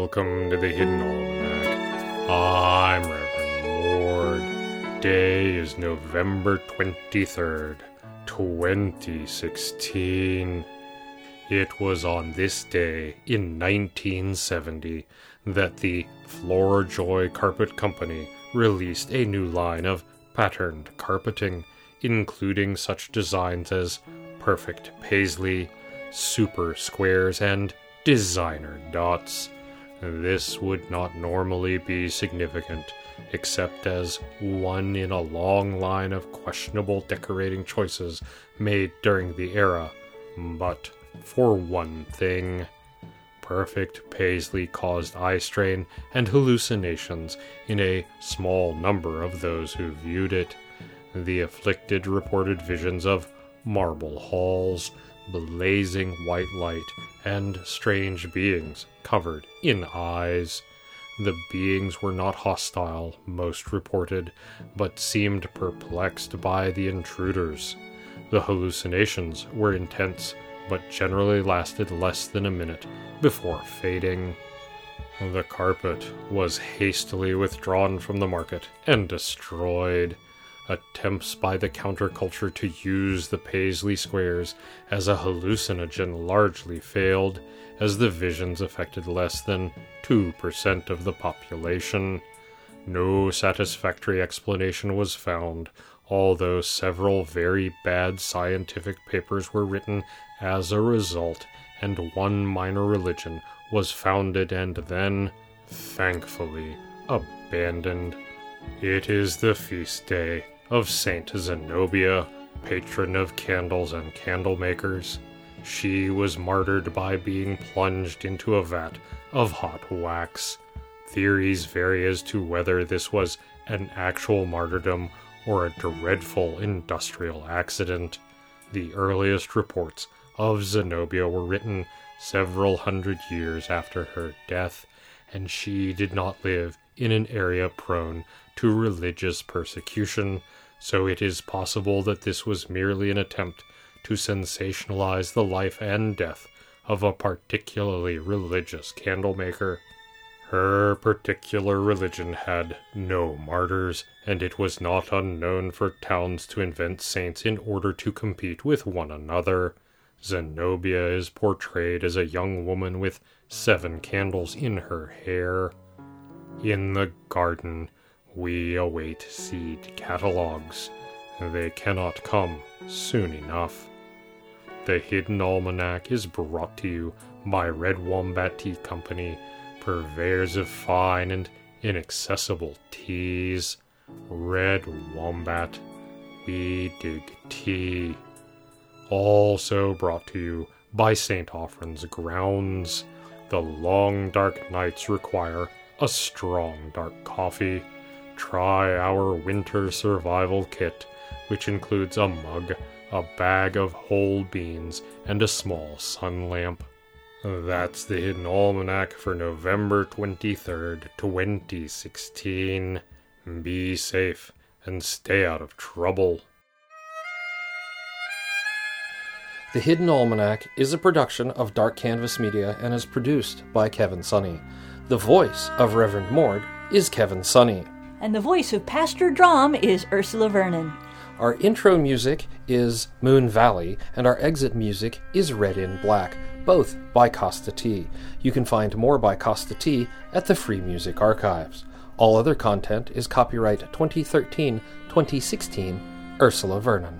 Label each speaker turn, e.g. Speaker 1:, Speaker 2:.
Speaker 1: Welcome to the Hidden Almanac. I'm Reverend Mord. Day is November 23rd, 2016. It was on this day in 1970 that the Floorjoy Carpet Company released a new line of patterned carpeting, including such designs as perfect paisley, super squares, and designer dots. This would not normally be significant, except as one in a long line of questionable decorating choices made during the era. But for one thing, perfect paisley caused eye strain and hallucinations in a small number of those who viewed it. The afflicted reported visions of marble halls, blazing white light, and strange beings covered in eyes. The beings were not hostile, most reported, but seemed perplexed by the intruders. The hallucinations were intense, but generally lasted less than a minute before fading. The carpet was hastily withdrawn from the market and destroyed. Attempts by the counterculture to use the Paisley squares as a hallucinogen largely failed, as the visions affected less than 2% of the population. No satisfactory explanation was found, although several very bad scientific papers were written as a result, and one minor religion was founded and then, thankfully, abandoned. It is the feast day of Saint Zenobia, patron of candles and candle makers. She was martyred by being plunged into a vat of hot wax. Theories vary as to whether this was an actual martyrdom or a dreadful industrial accident. The earliest reports of Zenobia were written several hundred years after her death, and she did not live in an area prone to religious persecution, so it is possible that this was merely an attempt to sensationalize the life and death of a particularly religious candlemaker. Her particular religion had no martyrs, and it was not unknown for towns to invent saints in order to compete with one another. Zenobia is portrayed as a young woman with seven candles in her hair. In the garden, we await seed catalogs. They cannot come soon enough. The Hidden Almanac is brought to you by Red Wombat Tea Company, purveyors of fine and inaccessible teas. Red Wombat, we dig tea. Also brought to you by St. Offren's Grounds. The long dark nights require a strong dark coffee. Try our winter survival kit, which includes a mug, a bag of whole beans, and a small sun lamp. That's the Hidden Almanac for November 23rd, 2016. Be safe and stay out of trouble.
Speaker 2: The Hidden Almanac is a production of Dark Canvas Media and is produced by Kevin Sonney. The voice of Reverend Mord is Kevin Sonney.
Speaker 3: And the voice of Pastor Drom is Ursula Vernon.
Speaker 2: Our intro music is Moon Valley, and our exit music is Red in Black, both by Kosta T. You can find more by Kosta T at the Free Music Archives. All other content is copyright 2013 2016 Ursula Vernon.